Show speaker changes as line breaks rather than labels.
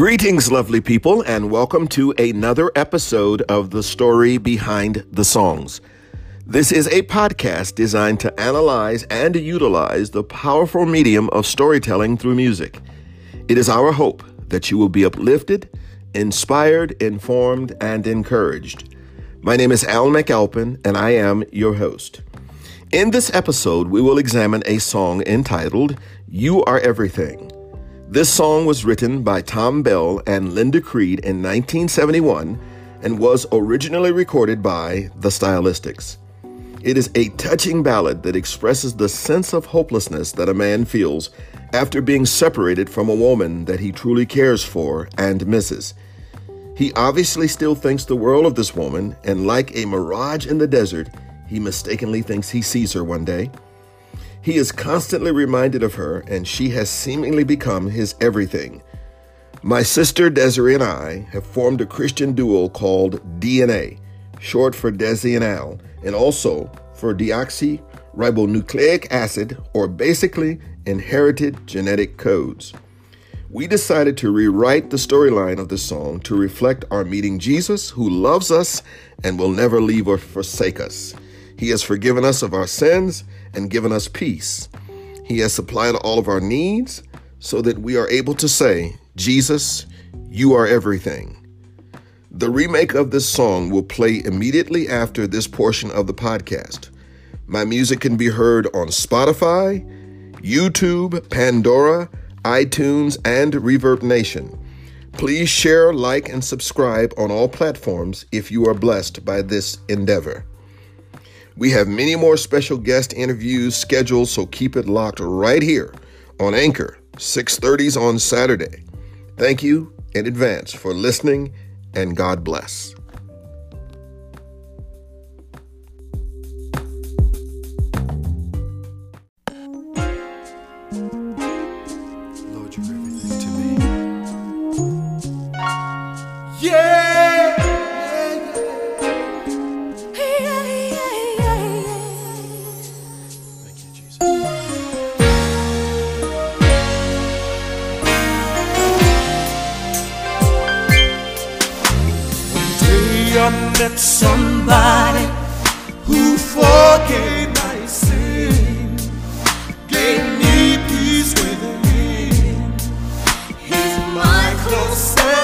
Greetings, lovely people, and welcome to another episode of The Story Behind the Songs. This is a podcast designed to analyze and utilize the powerful medium of storytelling through music. It is our hope that you will be uplifted, inspired, informed, and encouraged. My name is Al McAlpin, and I am your host. In this episode, we will examine a song entitled You Are Everything. This song was written by Thom Bell and Linda Creed in 1971 and was originally recorded by The Stylistics. It is a touching ballad that expresses the sense of hopelessness that a man feels after being separated from a woman that he truly cares for and misses. He obviously still thinks the world of this woman, and like a mirage in the desert, he mistakenly thinks he sees her one day. He is constantly reminded of her, and she has seemingly become his everything. My sister Desiree and I have formed a Christian duo called DNA, short for Desi and Al, and also for deoxyribonucleic acid, or basically inherited genetic codes. We decided to rewrite the storyline of the song to reflect our meeting Jesus, who loves us and will never leave or forsake us. He has forgiven us of our sins and given us peace. He has supplied all of our needs so that we are able to say, Jesus, you are everything. The remake of this song will play immediately after this portion of the podcast. My music can be heard on Spotify, YouTube, Pandora, iTunes, and ReverbNation. Please share, like, and subscribe on all platforms if you are blessed by this endeavor. We have many more special guest interviews scheduled, so keep it locked right here on Anchor, 6:30s on Saturday. Thank you in advance for listening and God bless. I met somebody who forgave
my
sin, gave me
peace within. He's my closest.